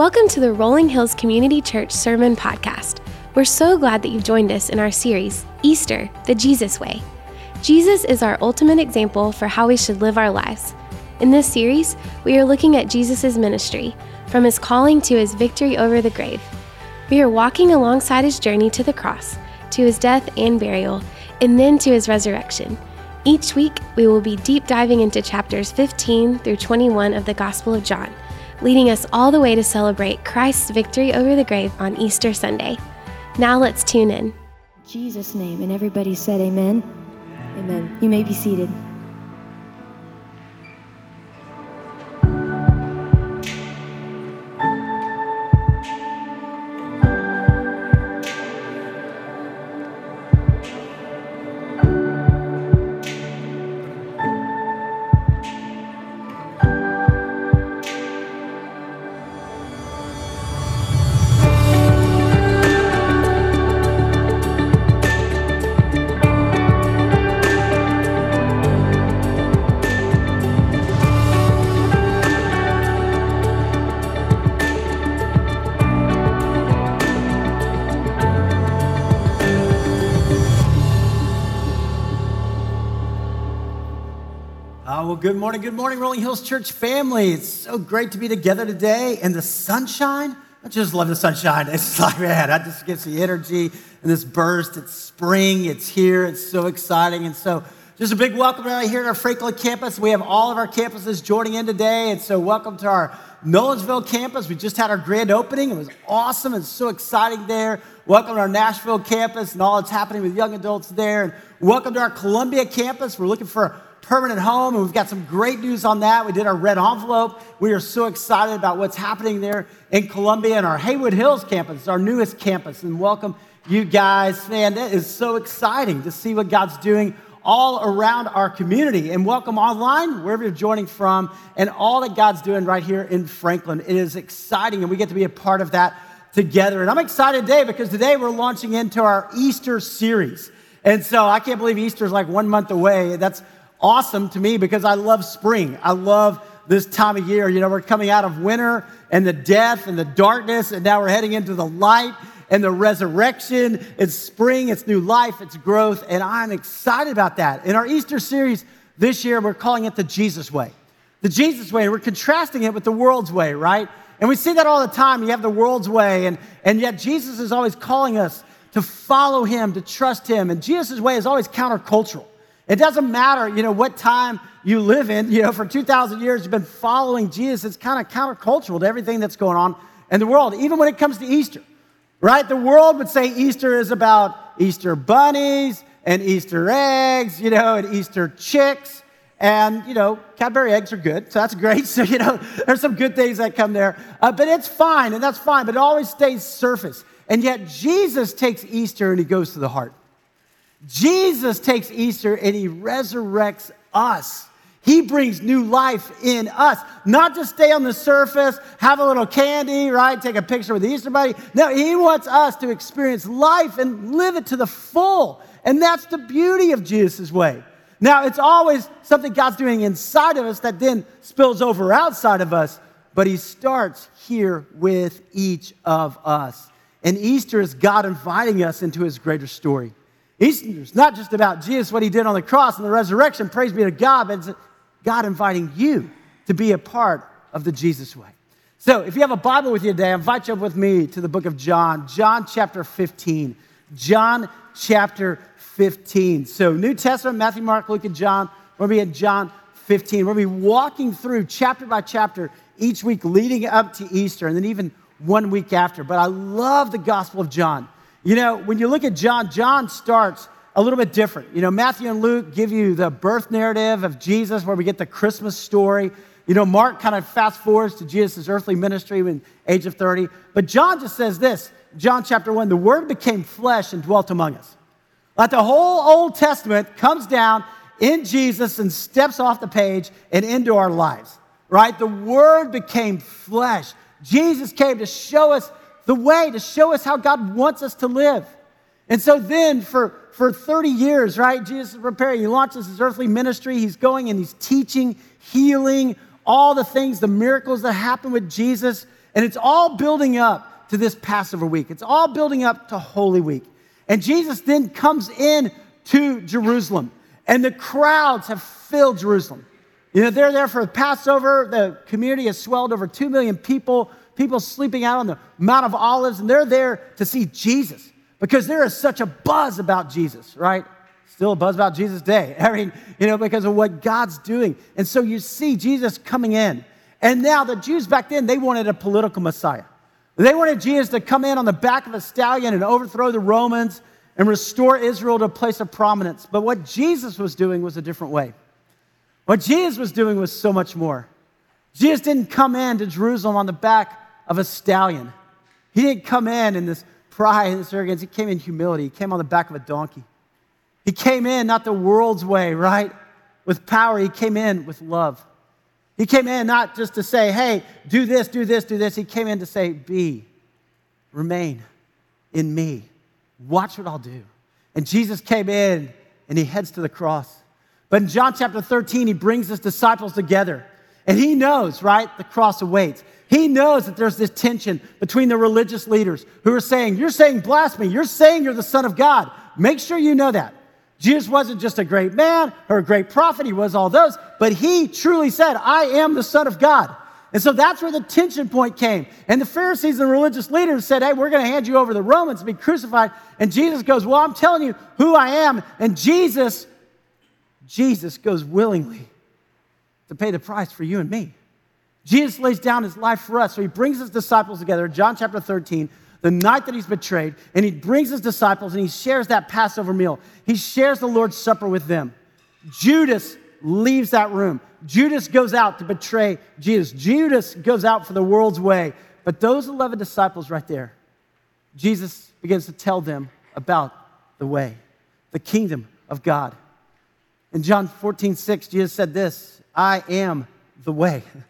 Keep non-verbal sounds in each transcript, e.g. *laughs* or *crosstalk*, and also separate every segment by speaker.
Speaker 1: Welcome to the Rolling Hills Community Church Sermon Podcast. We're so glad that you've joined us in our series, Easter, the Jesus Way. Jesus is our ultimate example for how we should live our lives. In this series, we are looking at Jesus' ministry, from his calling to his victory over the grave. We are walking alongside his journey to the cross, to his death and burial, and then to his resurrection. Each week, we will be deep diving into chapters 15 through 21 of the Gospel of John leading us all the way to celebrate Christ's victory over the grave on Easter Sunday. Now let's tune in.
Speaker 2: in Jesus' name, and everybody said, Amen. Amen. You may be seated.
Speaker 3: Good morning, good morning, Rolling Hills Church family. It's so great to be together today. in the sunshine, I just love the sunshine. It's *laughs* like, man, I just get the energy and this burst. It's spring, it's here, it's so exciting. And so, just a big welcome right here at our Franklin campus. We have all of our campuses joining in today. And so, welcome to our Nolensville campus. We just had our grand opening. It was awesome. It's so exciting there. Welcome to our Nashville campus and all that's happening with young adults there. And welcome to our Columbia campus. We're looking for permanent home, and we've got some great news on that. We did our red envelope. We are so excited about what's happening there in Columbia and our Haywood Hills campus, our newest campus. And welcome you guys. Man, that is so exciting to see what God's doing all around our community. And welcome online, wherever you're joining from, and all that God's doing right here in Franklin. It is exciting, and we get to be a part of that together. And I'm excited today because today we're launching into our Easter series. And so I can't believe Easter's like one month away. That's awesome to me because I love spring. I love this time of year. You know, we're coming out of winter and the death and the darkness, and now we're heading into the light and the resurrection. It's spring, it's new life, it's growth, and I'm excited about that. In our Easter series this year, we're calling it the Jesus way. The Jesus way, we're contrasting it with the world's way, right? And we see that all the time. You have the world's way, and, and yet Jesus is always calling us to follow him, to trust him. And Jesus' way is always countercultural. It doesn't matter, you know, what time you live in. You know, for 2,000 years, you've been following Jesus. It's kind of countercultural to everything that's going on in the world, even when it comes to Easter, right? The world would say Easter is about Easter bunnies and Easter eggs, you know, and Easter chicks. And, you know, Cadbury eggs are good, so that's great. *laughs* So, you know, there's some good things that come there. Uh, but it's fine, and that's fine, but it always stays surface. And yet, Jesus takes Easter and he goes to the heart. Jesus takes Easter and he resurrects us. He brings new life in us. Not just stay on the surface, have a little candy, right? Take a picture with the Easter bunny. No, he wants us to experience life and live it to the full. And that's the beauty of Jesus' way. Now, it's always something God's doing inside of us that then spills over outside of us, but he starts here with each of us. And Easter is God inviting us into his greater story. Easter's not just about Jesus, what he did on the cross and the resurrection, praise be to God, but it's God inviting you to be a part of the Jesus way. So if you have a Bible with you today, I invite you up with me to the book of John, John chapter 15. John chapter 15. So New Testament, Matthew, Mark, Luke, and John. We're going to be in John 15. We're going to be walking through chapter by chapter each week leading up to Easter and then even one week after. But I love the Gospel of John you know, when you look at John, John starts a little bit different. You know, Matthew and Luke give you the birth narrative of Jesus, where we get the Christmas story. You know, Mark kind of fast forwards to Jesus' earthly ministry when age of 30. But John just says this John chapter 1 the word became flesh and dwelt among us. Like the whole Old Testament comes down in Jesus and steps off the page and into our lives, right? The word became flesh. Jesus came to show us the way to show us how God wants us to live. And so then for, for 30 years, right, Jesus is preparing. He launches his earthly ministry. He's going and he's teaching, healing, all the things, the miracles that happen with Jesus. And it's all building up to this Passover week. It's all building up to Holy Week. And Jesus then comes in to Jerusalem, and the crowds have filled Jerusalem. You know, they're there for Passover. The community has swelled over 2 million people, people sleeping out on the Mount of Olives, and they're there to see Jesus because there is such a buzz about Jesus, right? Still a buzz about Jesus' day. *laughs* I mean, you know, because of what God's doing. And so you see Jesus coming in. And now the Jews back then, they wanted a political Messiah. They wanted Jesus to come in on the back of a stallion and overthrow the Romans and restore Israel to a place of prominence. But what Jesus was doing was a different way. What Jesus was doing was so much more. Jesus didn't come in to Jerusalem on the back of a stallion. He didn't come in in this pride and this arrogance. He came in humility. He came on the back of a donkey. He came in not the world's way, right? With power. He came in with love. He came in not just to say, hey, do this, do this, do this. He came in to say, be, remain in me. Watch what I'll do. And Jesus came in and he heads to the cross. But in John chapter 13, he brings his disciples together. And he knows, right? The cross awaits. He knows that there's this tension between the religious leaders who are saying, You're saying blasphemy. You're saying you're the Son of God. Make sure you know that. Jesus wasn't just a great man or a great prophet, he was all those, but he truly said, I am the Son of God. And so that's where the tension point came. And the Pharisees and religious leaders said, Hey, we're going to hand you over to the Romans to be crucified. And Jesus goes, Well, I'm telling you who I am. And Jesus, Jesus goes willingly to pay the price for you and me. Jesus lays down his life for us. So he brings his disciples together, John chapter 13, the night that he's betrayed, and he brings his disciples and he shares that Passover meal. He shares the Lord's Supper with them. Judas leaves that room. Judas goes out to betray Jesus. Judas goes out for the world's way. But those 11 disciples right there, Jesus begins to tell them about the way, the kingdom of God. In John 14, 6, Jesus said this I am the way. *laughs*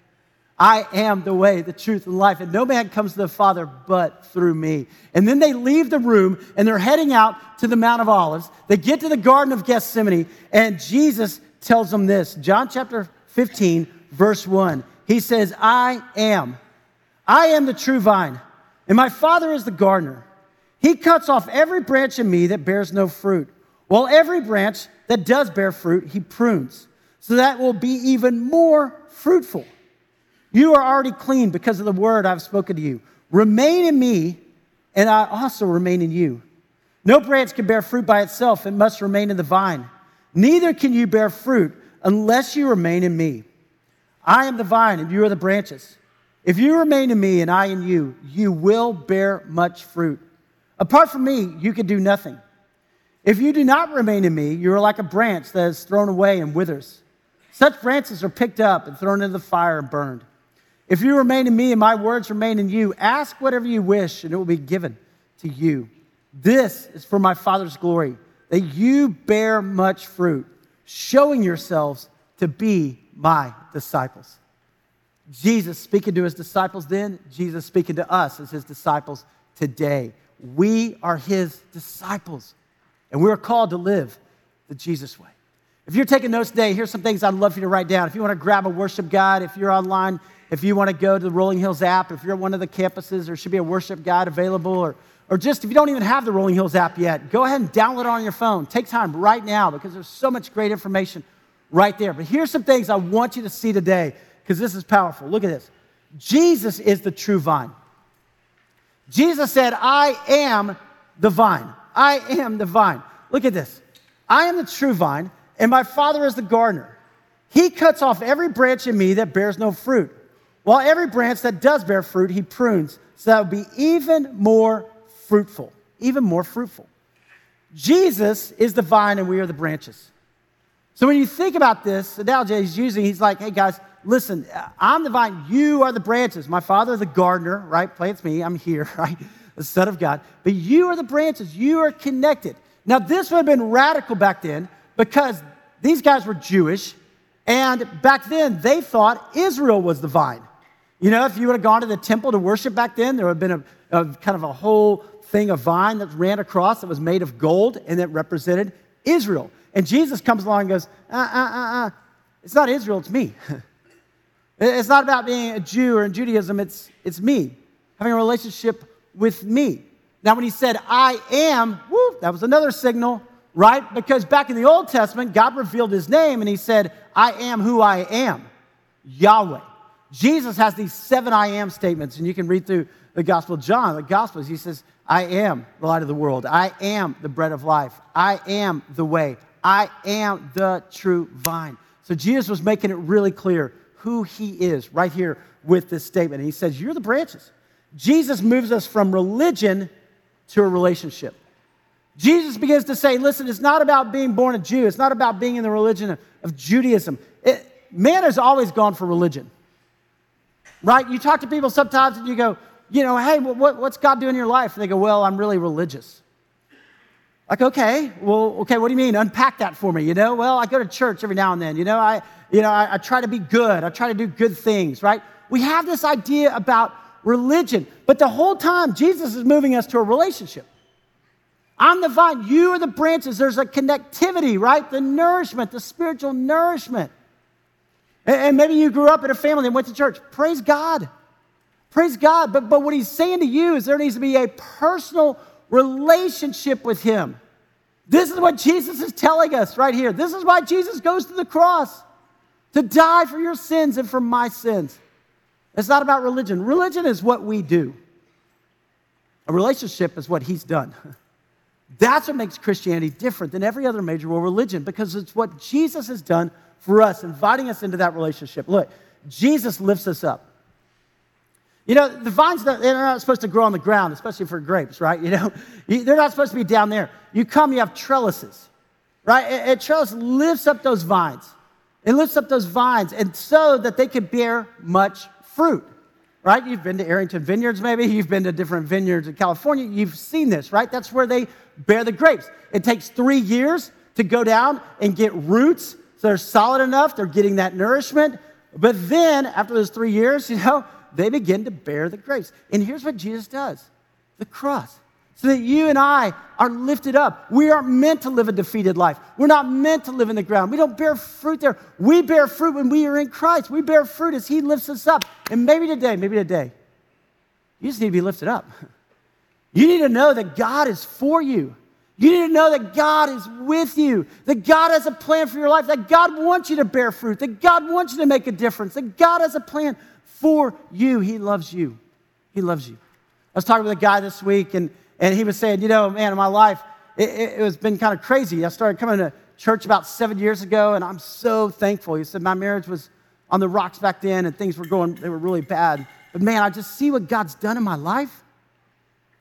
Speaker 3: I am the way, the truth, and life, and no man comes to the Father but through me. And then they leave the room and they're heading out to the Mount of Olives. They get to the Garden of Gethsemane, and Jesus tells them this John chapter 15, verse 1. He says, I am. I am the true vine, and my Father is the gardener. He cuts off every branch in me that bears no fruit, while every branch that does bear fruit, he prunes, so that will be even more fruitful. You are already clean because of the word I've spoken to you. Remain in me, and I also remain in you. No branch can bear fruit by itself, it must remain in the vine. Neither can you bear fruit unless you remain in me. I am the vine, and you are the branches. If you remain in me and I in you, you will bear much fruit. Apart from me, you can do nothing. If you do not remain in me, you are like a branch that is thrown away and withers. Such branches are picked up and thrown into the fire and burned. If you remain in me and my words remain in you, ask whatever you wish and it will be given to you. This is for my Father's glory, that you bear much fruit, showing yourselves to be my disciples. Jesus speaking to his disciples then, Jesus speaking to us as his disciples today. We are his disciples, and we're called to live the Jesus way. If you're taking notes today, here's some things I'd love for you to write down. If you want to grab a worship guide, if you're online, if you want to go to the Rolling Hills app, if you're at one of the campuses, there should be a worship guide available. Or, or just if you don't even have the Rolling Hills app yet, go ahead and download it on your phone. Take time right now because there's so much great information right there. But here's some things I want you to see today because this is powerful. Look at this Jesus is the true vine. Jesus said, I am the vine. I am the vine. Look at this. I am the true vine, and my Father is the gardener. He cuts off every branch in me that bears no fruit while every branch that does bear fruit, he prunes, so that it will be even more fruitful. Even more fruitful. Jesus is the vine and we are the branches. So when you think about this analogy he's using, he's like, hey guys, listen, I'm the vine, you are the branches. My father, the gardener, right? Plants me, I'm here, *laughs* right? The Son of God. But you are the branches, you are connected. Now, this would have been radical back then because these guys were Jewish, and back then they thought Israel was the vine. You know, if you would have gone to the temple to worship back then, there would have been a, a kind of a whole thing of vine that ran across that was made of gold and that represented Israel. And Jesus comes along and goes, uh, uh, uh, uh. It's not Israel, it's me. *laughs* It's not about being a Jew or in Judaism, it's, it's me, having a relationship with me. Now, when he said, I am, woo, that was another signal, right? Because back in the Old Testament, God revealed his name and he said, I am who I am, Yahweh. Jesus has these seven I am statements, and you can read through the Gospel of John, the Gospels. He says, I am the light of the world. I am the bread of life. I am the way. I am the true vine. So Jesus was making it really clear who he is right here with this statement. And he says, You're the branches. Jesus moves us from religion to a relationship. Jesus begins to say, Listen, it's not about being born a Jew, it's not about being in the religion of, Judaism. It, man has always gone for religion, right? You talk to people sometimes and you go, You know, hey, what, what's God doing in your life? And they go, Well, I'm really religious. Like, okay, well, okay, what do you mean? Unpack that for me, you know? Well, I go to church every now and then, you know? I, you know, I, I try to be good. I try to do good things, right? We have this idea about religion, but the whole time, Jesus is moving us to a relationship. I'm the vine, you are the branches. There's a connectivity, right? The nourishment, the spiritual nourishment. And maybe you grew up in a family that went to church. Praise God. Praise God. But, but what he's saying to you is there needs to be a personal relationship with Him. This is what Jesus is telling us right here. This is why Jesus goes to the cross to die for your sins and for my sins. It's not about religion. Religion is what we do, a relationship is what He's done. *laughs* That's what makes Christianity different than every other major world religion because it's what Jesus has done for us, inviting us into that relationship. Look, Jesus lifts us up. You know, the vines, they're not supposed to grow on the ground, especially for grapes, right? You know, *laughs* they're not supposed to be down there. You come, you have trellises, right? And trellis lifts up those vines. It lifts up those vines, and so that they can bear much fruit, right? You've been to Arrington Vineyards, maybe. You've been to different vineyards in California. You've seen this, right? That's where they bear the grapes. It takes three years to go down and get roots so they're solid enough, they're getting that nourishment. But then, after those three years, you know, *laughs* they begin to bear the grapes. And here's what Jesus does the cross. So that you and I are lifted up. We aren't meant to live a defeated life. We're not meant to live in the ground. We don't bear fruit there. We bear fruit when we are in Christ. We bear fruit as He lifts us up. And maybe today, maybe today, you just need to be lifted up. *laughs* You need to know that God is for you. You need to know that God is with you, that God has a plan for your life, that God wants you to bear fruit, that God wants you to make a difference, that God has a plan for you. He loves you. He loves you. I was talking with a guy this week, and, and he was saying, You know, man, in my life, it, it, it has been kind of crazy. I started coming to church about seven years ago, and I'm so thankful. He said, My marriage was on the rocks back then, and things were going, they were really bad. But man, I just see what God's done in my life.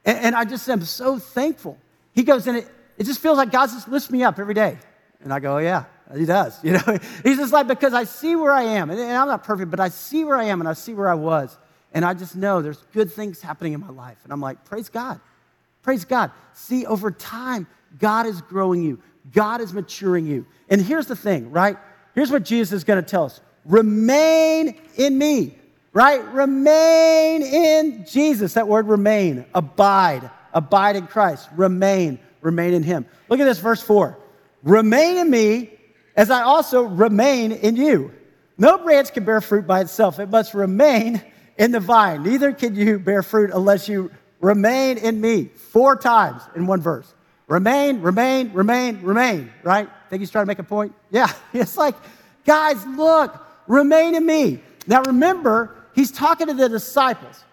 Speaker 3: And, and I just am so thankful. He goes, and it, it just feels like God just lifts me up every day. And I go, oh, yeah, he does. *laughs* You know, he's just like, because I see where I am. And, I'm not perfect, but I see where I am and I see where I was. And I just know there's good things happening in my life. And I'm like, praise God. Praise God. See, over time, God is growing you, God is maturing you. And here's the thing, right? Here's what Jesus is going to tell us remain in me, right? Remain in Jesus. That word remain, abide, abide in Christ, remain, remain in Him. Look at this, verse 4. Remain in me as I also remain in you. No branch can bear fruit by itself, it must remain in the vine. Neither can you bear fruit unless you remain in me. Four times in one verse. Remain, remain, remain, remain, right? Think he's trying to make a point? Yeah. *laughs* It's like, guys, look, remain in me. Now remember, he's talking to the disciples.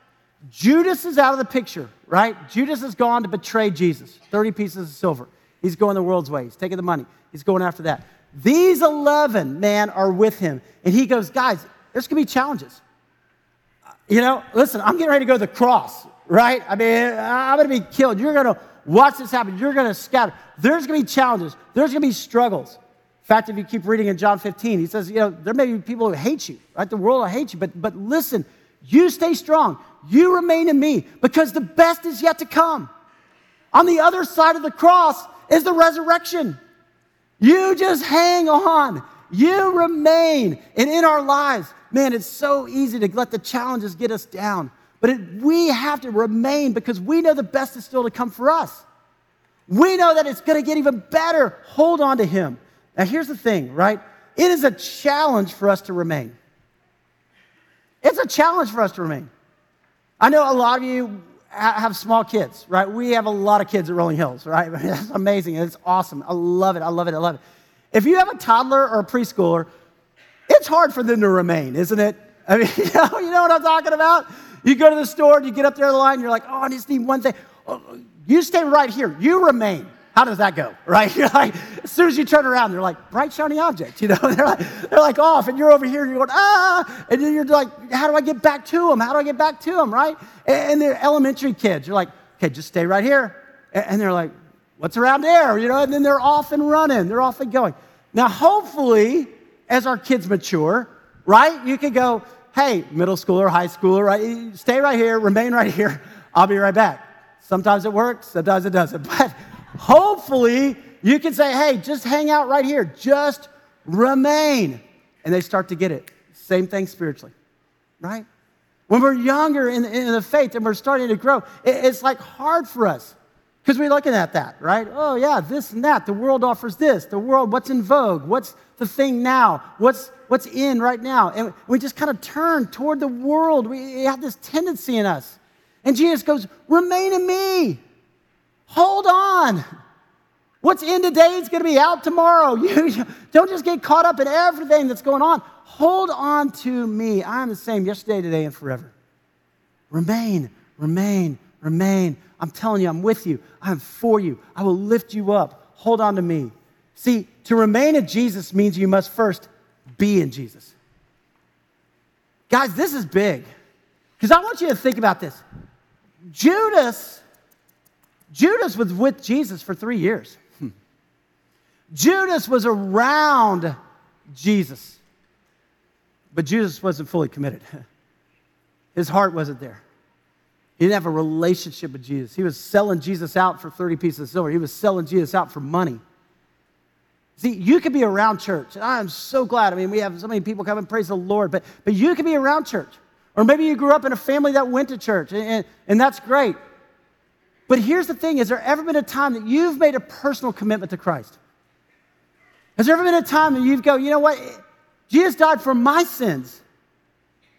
Speaker 3: Judas is out of the picture, right? Judas has gone to betray Jesus, 30 pieces of silver. He's going the world's way. He's taking the money. He's going after that. These 11 men are with him. And he goes, guys, there's going to be challenges. You know, listen, I'm getting ready to go to the cross, right? I mean, I'm going to be killed. You're going to watch this happen. You're going to scatter. There's going to be challenges. There's going to be struggles. In fact, if you keep reading in John 15, he says, you know, there may be people who hate you, right? The world will hate you, but, but listen, you stay strong. You remain in me because the best is yet to come. On the other side of the cross is the resurrection. You just hang on. You remain. And in our lives, man, it's so easy to let the challenges get us down. But it, we have to remain because we know the best is still to come for us. We know that it's going to get even better. Hold on to Him. Now, here's the thing, right? It is a challenge for us to remain. it's a challenge for us to remain. I know a lot of you have small kids, right? We have a lot of kids at Rolling Hills, right? *laughs* That's amazing. It's awesome. I love it. I love it. I love it. If you have a toddler or a preschooler, it's hard for them to remain, isn't it? *laughs* I mean, you know, you know what I'm talking about? You go to the store and you get up there in the line, and you're like, oh, I just need one thing. Oh, you stay right here. You remain. How does that go, *laughs* right? You're like, as soon as you turn around, they're like, bright, shiny object, you know? *laughs* they're, like, they're like off, and you're over here, and you're going, ah, and then you're like, how do I get back to them? How do I get back to them, right? And they're elementary kids. You're like, okay, just stay right here. And they're like, what's around there, you know? And then they're off and running, they're off and going. Now, hopefully, as our kids mature, right, you can go, hey, middle schooler, high schooler, right? Stay right here, remain right here. I'll be right back. Sometimes it works, sometimes it doesn't. *laughs* But hopefully, you can say, hey, just hang out right here, just remain. And they start to get it. Same thing spiritually, right? When we're younger in, in the faith and we're starting to grow, it, it's like hard for us because we're looking at that, right? Oh, yeah, this and that. The world offers this. The world, what's in vogue? What's the thing now? What's, what's in right now? And we just kind of turn toward the world. We have this tendency in us. And Jesus goes, Remain in me. Hold on. What's in today is going to be out tomorrow. *laughs* You, don't just get caught up in everything that's going on. Hold on to me. I am the same yesterday, today, and forever. Remain, remain, remain. I'm telling you, I'm with you. I'm for you. I will lift you up. Hold on to me. See, to remain in Jesus means you must first be in Jesus. Guys, this is big. Because I want you to think about this. Judas, Judas was with Jesus for three years. Judas was around Jesus. But Judas wasn't fully committed. *laughs* His heart wasn't there. He didn't have a relationship with Jesus. He was selling Jesus out for 30 pieces of silver. He was selling Jesus out for money. See, you could be around church. And I'm so glad. I mean, we have so many people come and praise the Lord, but, but you could be around church. Or maybe you grew up in a family that went to church, and, and, and that's great. But here's the thing Has there ever been a time that you've made a personal commitment to Christ? Has there ever been a time that you've go, you know what? Jesus died for my sins.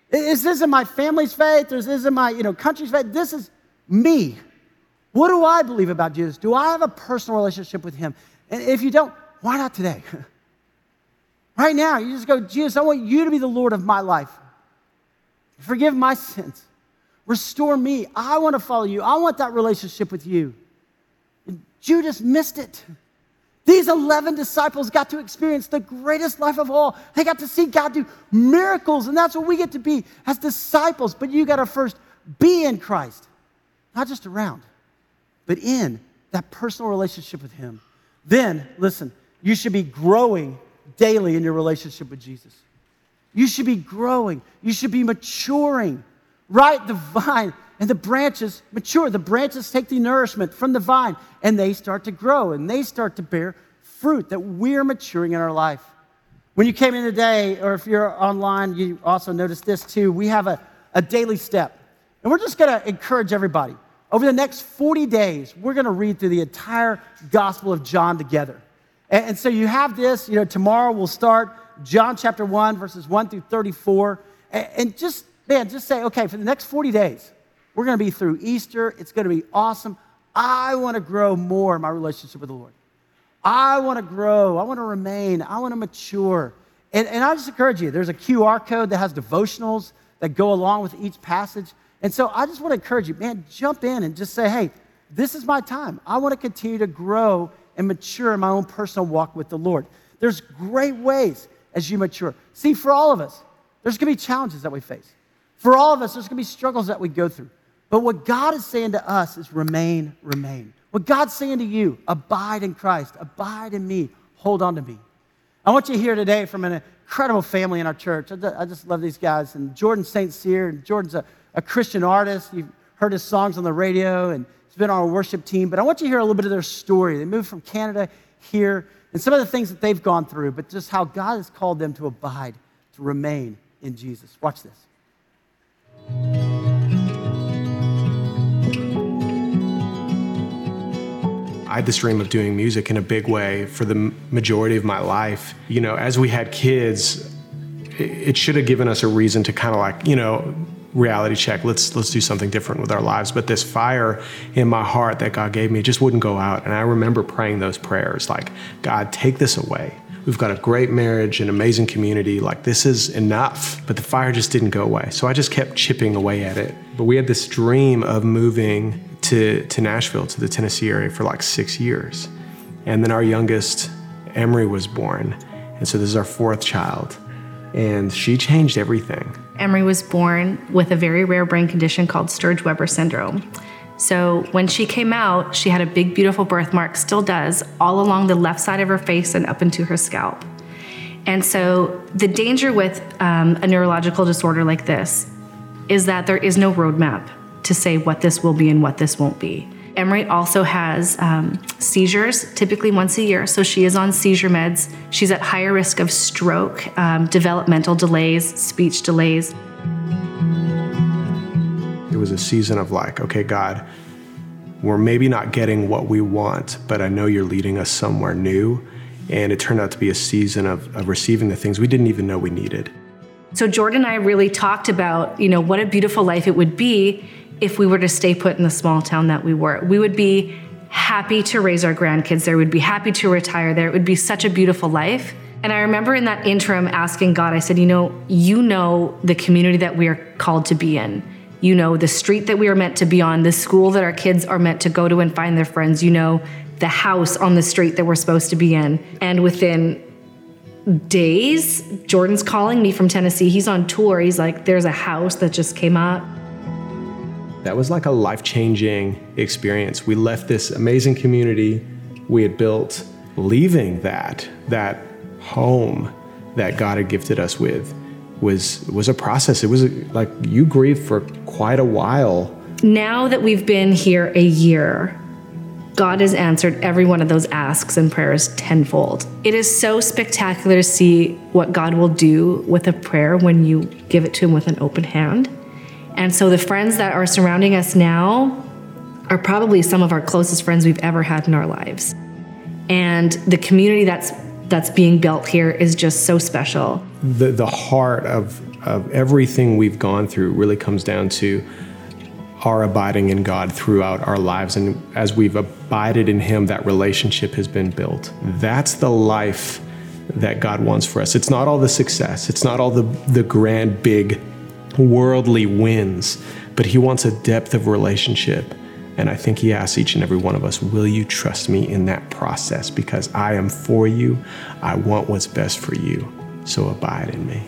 Speaker 3: This isn't my family's faith. This isn't my you know, country's faith. This is me. What do I believe about Jesus? Do I have a personal relationship with him? And if you don't, why not today? *laughs* right now, you just go, Jesus, I want you to be the Lord of my life. Forgive my sins. Restore me. I want to follow you. I want that relationship with you. And Judas missed it. These 11 disciples got to experience the greatest life of all. They got to see God do miracles, and that's what we get to be as disciples. But you got to first be in Christ, not just around, but in that personal relationship with Him. Then, listen, you should be growing daily in your relationship with Jesus. You should be growing, you should be maturing. Right? The vine and the branches mature. The branches take the nourishment from the vine and they start to grow and they start to bear fruit that we're maturing in our life. When you came in today, or if you're online, you also noticed this too. We have a, a daily step. And we're just going to encourage everybody. Over the next 40 days, we're going to read through the entire Gospel of John together. And, and so you have this, you know, tomorrow we'll start John chapter 1, verses 1 through 34. And, and just, man, just say, okay, for the next 40 days, we're going to be through Easter. It's going to be awesome. I want to grow more in my relationship with the Lord. I want to grow. I want to remain. I want to mature. And, and I just encourage you there's a QR code that has devotionals that go along with each passage. And so I just want to encourage you, man, jump in and just say, hey, this is my time. I want to continue to grow and mature in my own personal walk with the Lord. There's great ways as you mature. See, for all of us, there's going to be challenges that we face. For all of us, there's going to be struggles that we go through. But what God is saying to us is remain, remain. What God's saying to you, abide in Christ, abide in me, hold on to me. I want you to hear today from an incredible family in our church. I just love these guys. And Jordan St. Cyr, and Jordan's a, a Christian artist. You've heard his songs on the radio, and he's been on our worship team. But I want you to hear a little bit of their story. They moved from Canada here, and some of the things that they've gone through, but just how God has called them to abide, to remain in Jesus. Watch this.
Speaker 4: I had this dream of doing music in a big way for the majority of my life. You know, as we had kids, it should have given us a reason to kind of like, you know, reality check. Let's let's do something different with our lives. But this fire in my heart that God gave me just wouldn't go out. And I remember praying those prayers like, God, take this away. We've got a great marriage, an amazing community. Like this is enough. But the fire just didn't go away. So I just kept chipping away at it. But we had this dream of moving to, to Nashville, to the Tennessee area for like six years. And then our youngest, Emery, was born. And so this is our fourth child. And she changed everything.
Speaker 5: Emery was born with a very rare brain condition called Sturge Weber syndrome. So when she came out, she had a big, beautiful birthmark, still does, all along the left side of her face and up into her scalp. And so the danger with um, a neurological disorder like this is that there is no roadmap to say what this will be and what this won't be. Emery also has um, seizures, typically once a year, so she is on seizure meds. She's at higher risk of stroke, um, developmental delays, speech delays.
Speaker 4: Was a season of like, okay, God, we're maybe not getting what we want, but I know you're leading us somewhere new. And it turned out to be a season of, of receiving the things we didn't even know we needed.
Speaker 5: So Jordan and I really talked about, you know, what a beautiful life it would be if we were to stay put in the small town that we were. We would be happy to raise our grandkids there, we'd be happy to retire there. It would be such a beautiful life. And I remember in that interim asking God, I said, you know, you know the community that we are called to be in. You know the street that we are meant to be on, the school that our kids are meant to go to and find their friends. You know the house on the street that we're supposed to be in. And within days, Jordan's calling me from Tennessee. He's on tour. He's like, there's a house that just came up.
Speaker 4: That was like a life changing experience. We left this amazing community we had built, leaving that, that home that God had gifted us with was was a process. It was like you grieved for quite a while.
Speaker 5: Now that we've been here a year, God has answered every one of those asks and prayers tenfold. It is so spectacular to see what God will do with a prayer when you give it to Him with an open hand. And so the friends that are surrounding us now are probably some of our closest friends we've ever had in our lives. And the community that's that's being built here is just so special.
Speaker 4: The the heart of of everything we've gone through really comes down to our abiding in God throughout our lives. And as we've abided in Him, that relationship has been built. That's the life that God wants for us. It's not all the success, it's not all the, the grand, big worldly wins, but He wants a depth of relationship. And I think He asks each and every one of us, Will you trust me in that process? Because I am for you. I want what's best for you. So abide in me.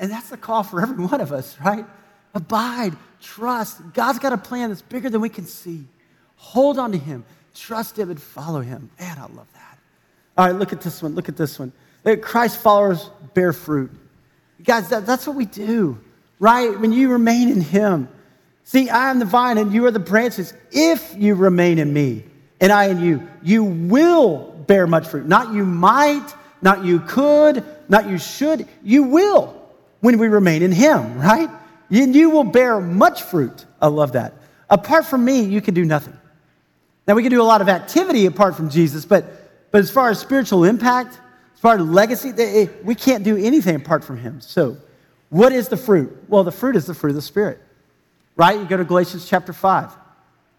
Speaker 3: And that's the call for every one of us, right? Abide, trust. God's got a plan that's bigger than we can see. Hold on to Him, trust Him, and follow Him. Man, I love that. All right, look at this one. Look at this one. Christ followers bear fruit. Guys, that, that's what we do, right? When you remain in Him. See, I am the vine and you are the branches. If you remain in me and I in you, you will bear much fruit. Not you might, not you could, not you should. You will when we remain in Him, right? And you will bear much fruit. I love that. Apart from me, you can do nothing. Now, we can do a lot of activity apart from Jesus, but, but as far as spiritual impact, as far as legacy, it, we can't do anything apart from Him. So, what is the fruit? Well, the fruit is the fruit of the Spirit, right? You go to Galatians chapter 5.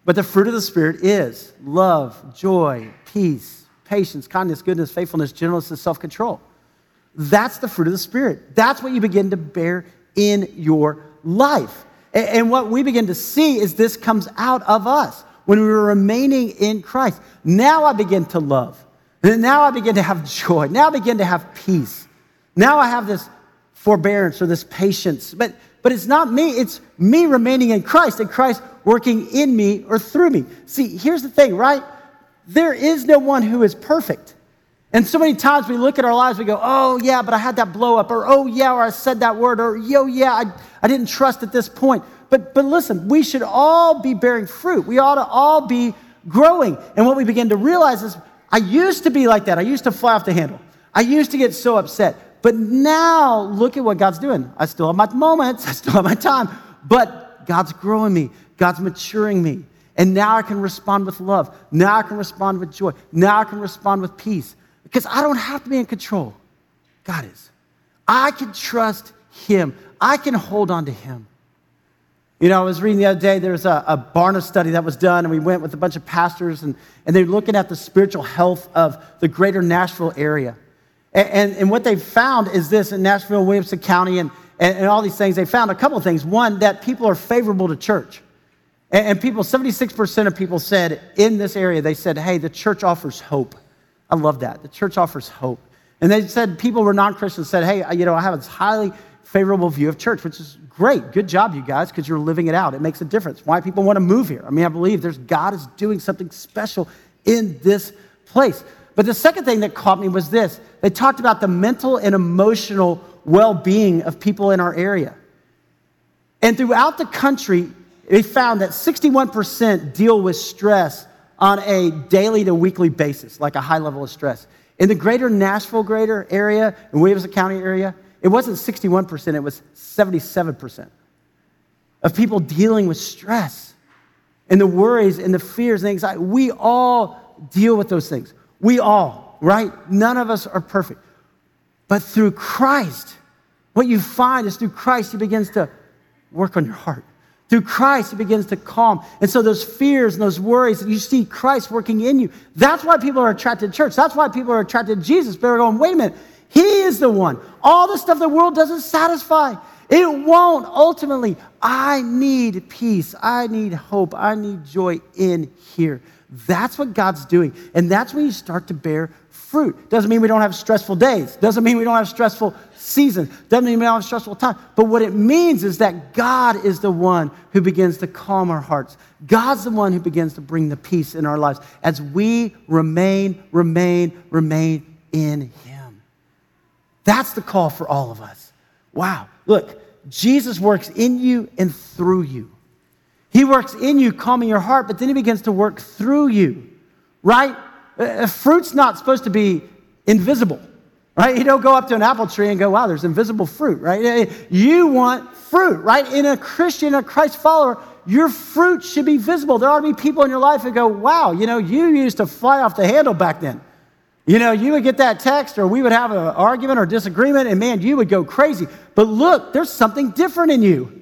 Speaker 3: But the fruit of the Spirit is love, joy, peace, patience, kindness, goodness, faithfulness, gentleness, and self control. That's the fruit of the Spirit. That's what you begin to bear in your life. And what we begin to see is this comes out of us when we were remaining in Christ. Now I begin to love. Now I begin to have joy. Now I begin to have peace. Now I have this forbearance or this patience. But, but it's not me, it's me remaining in Christ and Christ working in me or through me. See, here's the thing, right? There is no one who is perfect. And so many times we look at our lives, we go, oh, yeah, but I had that blow up, or oh, yeah, or I said that word, or yo, yeah, I, I didn't trust at this point. But, but listen, we should all be bearing fruit. We ought to all be growing. And what we begin to realize is, I used to be like that. I used to fly off the handle. I used to get so upset. But now, look at what God's doing. I still have my moments, *laughs* I still have my time, but God's growing me, God's maturing me. And now I can respond with love. Now I can respond with joy. Now I can respond with peace because I don't have to be in control. God is. I can trust Him, I can hold on to Him. You know, I was reading the other day, there was a, a Barna study that was done, and we went with a bunch of pastors, and, and they're looking at the spiritual health of the greater Nashville area. And, and, and what they found is this in Nashville, Williamson County, and, and, and, all these things, they found a couple of things. One, that people are favorable to church. And, and people, 76% of people said in this area, they said, hey, the church offers hope. I love that. The church offers hope. And they said people were non Christians said, hey, you know, I have this highly favorable view of church, which is Great, good job, you guys, because you're living it out. It makes a difference. Why people want to move here? I mean, I believe there's God is doing something special in this place. But the second thing that caught me was this they talked about the mental and emotional well being of people in our area. And throughout the country, they found that 61% deal with stress on a daily to weekly basis, like a high level of stress. In the greater Nashville greater area, in Williamson County area, it wasn't 61%, it was 77% of people dealing with stress and the worries and the fears and anxiety. We all deal with those things. We all, right? None of us are perfect. But through Christ, what you find is through Christ, He begins to work on your heart. Through Christ, He begins to calm. And so those fears and those worries, you see Christ working in you. That's why people are attracted to church. That's why people are attracted to Jesus. They're going, wait a minute, he is the one. All the stuff the world doesn't satisfy. It won't ultimately. I need peace. I need hope. I need joy in here. That's what God's doing. And that's when you start to bear fruit. Doesn't mean we don't have stressful days. Doesn't mean we don't have stressful seasons. Doesn't mean we don't have stressful time. But what it means is that God is the one who begins to calm our hearts. God's the one who begins to bring the peace in our lives as we remain, remain, remain in Him. That's the call for all of us. Wow. Look, Jesus works in you and through you. He works in you, calming your heart, but then he begins to work through you, right? Fruit's not supposed to be invisible, right? You don't go up to an apple tree and go, wow, there's invisible fruit, right? Eh, you want fruit, right? In a Christian, a Christ follower, your fruit should be visible. There ought to be people in your life who go, wow, you know, you used to fly off the handle back then. You know, you would get that text, or we would have an argument or disagreement, and man, you would go crazy. But look, there's something different in you.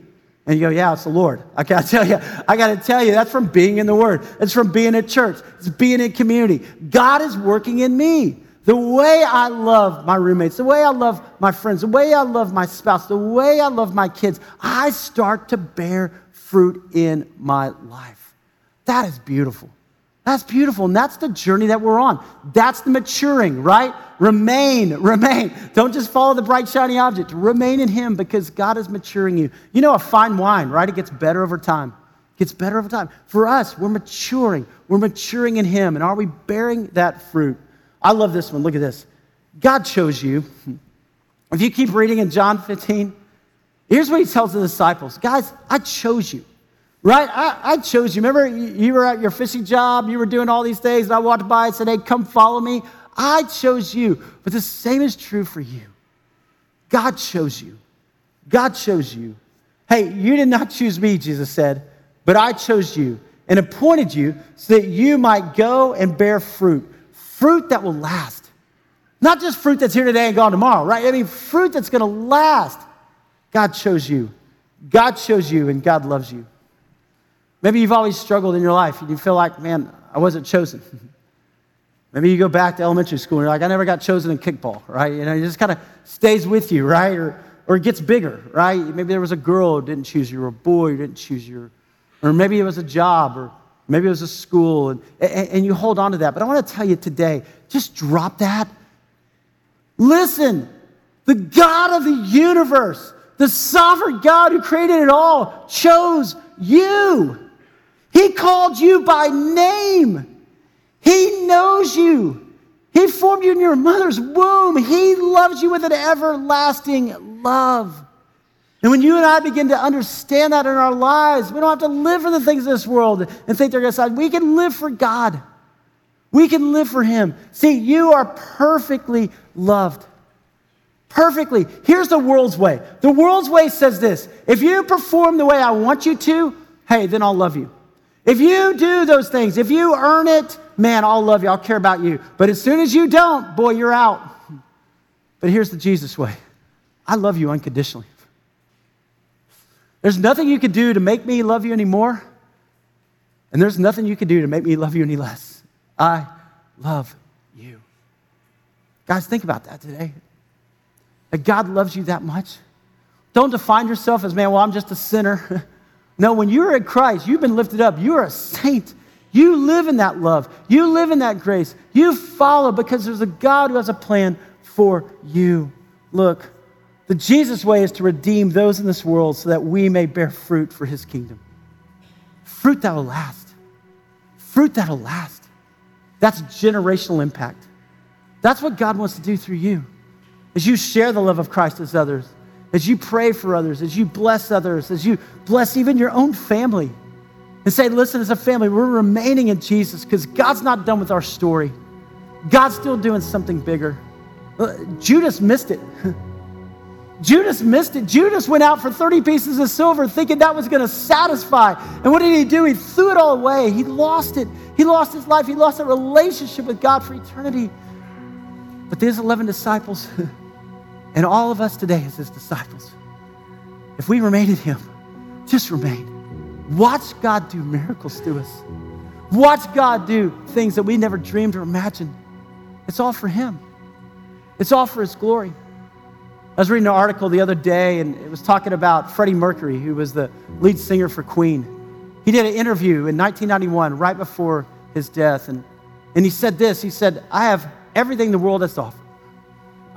Speaker 3: And you go, yeah, it's the Lord. I gotta *laughs* tell you, I gotta tell you, that's from being in the Word. It's from being at church. It's being in community. God is working in me. The way I love my roommates, the way I love my friends, the way I love my spouse, the way I love my kids, I start to bear fruit in my life. That is beautiful. That's beautiful. And that's the journey that we're on. That's the maturing, right? Remain, remain. Don't just follow the bright, shiny object. Remain in Him because God is maturing you. You know, a fine wine, right? It gets better over time. It gets better over time. For us, we're maturing. We're maturing in Him. And are we bearing that fruit? I love this one. Look at this. God chose you. If you keep reading in John 15, here's what He tells the disciples Guys, I chose you. Right? I, I, chose you. Remember, you were at your fishing job, you were doing all these things, and I walked by and said, Hey, come follow me. I chose you. But the same is true for you. God chose you. God chose you. Hey, you did not choose me, Jesus said, but I chose you and appointed you so that you might go and bear fruit, fruit that will last. Not just fruit that's here today and gone tomorrow, right? I mean, fruit that's going to last. God chose you. God chose you, and God loves you. Maybe you've always struggled in your life and you feel like, man, I wasn't chosen. *laughs* Maybe you go back to elementary school and you're like, I never got chosen in kickball, right? You know, it just kind of stays with you, right? Or, or it gets bigger, right? Maybe there was a girl who didn't choose you, or a boy who didn't choose you, or maybe it was a job, or maybe it was a school, and, and, and you hold on to that. But I want to tell you today, just drop that. Listen, the God of the universe, the sovereign God who created it all, chose you. He called you by name. He knows you. He formed you in your mother's womb. He loves you with an everlasting love. And when you and I begin to understand that in our lives, we don't have to live for the things of this world and think they're going to side. We can live for God. We can live for Him. See, you are perfectly loved. Perfectly. Here's the world's way. The world's way says this if you perform the way I want you to, hey, then I'll love you. If you do those things, if you earn it, man, I'll love you, I'll care about you. But as soon as you don't, boy, you're out. But here's the Jesus way I love you unconditionally. There's nothing you can do to make me love you anymore, and there's nothing you can do to make me love you any less. I love you. Guys, think about that today. That God loves you that much. Don't define yourself as, man, well, I'm just a sinner. *laughs* no, when you're in Christ, you've been lifted up. You're a saint. You live in that love. You live in that grace. You follow because there's a God who has a plan for you. Look, the Jesus way is to redeem those in this world so that we may bear fruit for his kingdom. Fruit that'll last. Fruit that'll last. That's generational impact. That's what God wants to do through you. As you share the love of Christ with others, as you pray for others, as you bless others, as you bless even your own family, and say, listen, as a family, we're remaining in Jesus because God's not done with our story. God's still doing something bigger. Uh, Judas missed it. *laughs* Judas missed it. Judas went out for 30 pieces of silver thinking that was going to satisfy. And what did he do? He threw it all away. He lost it. He lost his life. He lost a relationship with God for eternity. But these 11 disciples, *laughs* and all of us today as his disciples, if we remain in him, just remain. Watch God do miracles through us. Watch God do things that we never dreamed or imagined. It's all for him. It's all for his glory. I was reading an article the other day, and it was talking about Freddie Mercury, who was the lead singer for Queen. He did an interview in 1991, right before his death, and, and he said this He said, I have everything the world has to offer.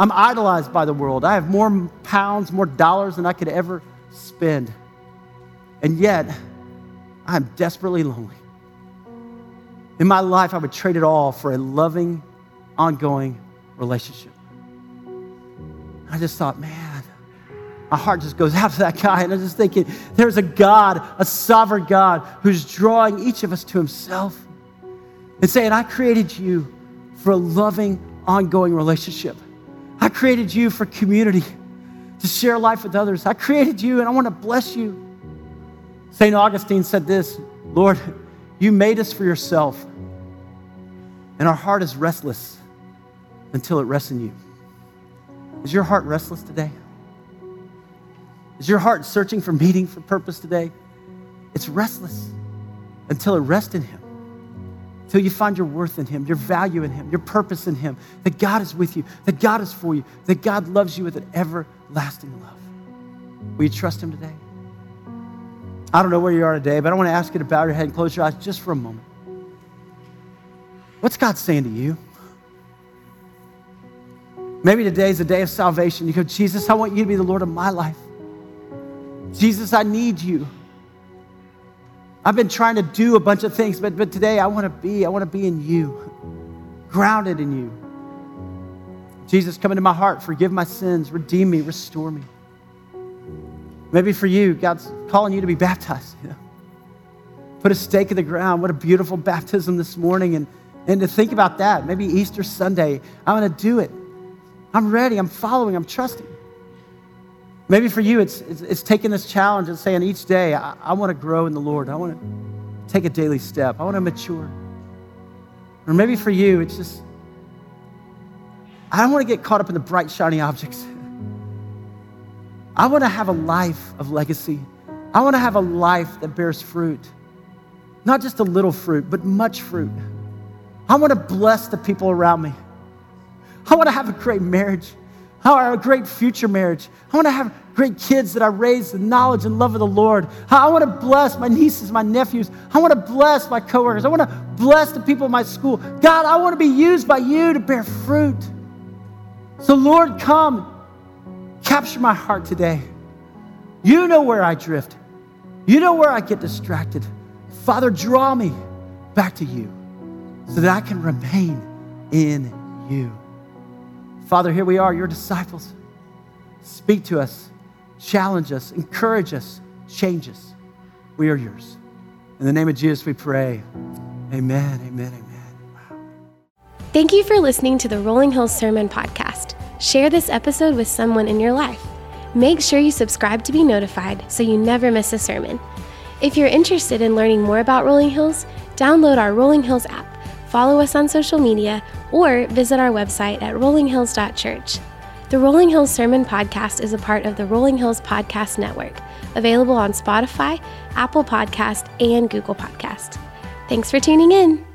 Speaker 3: I'm idolized by the world. I have more pounds, more dollars than I could ever spend. And yet, I'm desperately lonely. In my life, I would trade it all for a loving, ongoing relationship. I just thought, man, my heart just goes out to that guy. And I'm just thinking, there's a God, a sovereign God, who's drawing each of us to himself and saying, I created you for a loving, ongoing relationship. I created you for community, to share life with others. I created you and I want to bless you. St. Augustine said this Lord, you made us for yourself, and our heart is restless until it rests in you. Is your heart restless today? Is your heart searching for meaning, for purpose today? It's restless until it rests in Him, until you find your worth in Him, your value in Him, your purpose in Him, that God is with you, that God is for you, that God loves you with an everlasting love. Will you trust Him today? I don't know where you are today, but I want to ask you to bow your head and close your eyes just for a moment. What's God saying to you? Maybe today is a day of salvation. You go, Jesus, I want you to be the Lord of my life. Jesus, I need you. I've been trying to do a bunch of things, but, but today I want to be, I want to be in you, grounded in you. Jesus, come into my heart, forgive my sins, redeem me, restore me. Maybe for you, God's calling you to be baptized. You know? Put a stake in the ground. What a beautiful baptism this morning. And, and to think about that, maybe Easter Sunday, I'm going to do it. I'm ready. I'm following. I'm trusting. Maybe for you, it's, it's, it's taking this challenge and saying each day, I, I want to grow in the Lord. I want to take a daily step. I want to mature. Or maybe for you, it's just, I don't want to get caught up in the bright, shiny objects. I want to have a life of legacy. I want to have a life that bears fruit. Not just a little fruit, but much fruit. I want to bless the people around me. I want to have a great marriage. Want a great future marriage. I want to have great kids that I raise the knowledge and love of the Lord. I want to bless my nieces, my nephews. I want to bless my coworkers. I want to bless the people in my school. God, I want to be used by you to bear fruit. So, Lord, come. Capture my heart today. You know where I drift. You know where I get distracted. Father, draw me back to you so that I can remain in you. Father, here we are, your disciples. Speak to us, challenge us, encourage us, change us. We are yours. In the name of Jesus, we pray. Amen, amen, amen. Wow.
Speaker 1: Thank you for listening to the Rolling Hills Sermon Podcast. Share this episode with someone in your life. Make sure you subscribe to be notified so you never miss a sermon. If you're interested in learning more about Rolling Hills, download our Rolling Hills app, follow us on social media, or visit our website at rollinghills.church. The Rolling Hills Sermon Podcast is a part of the Rolling Hills Podcast Network, available on Spotify, Apple Podcast, and Google Podcast. Thanks for tuning in.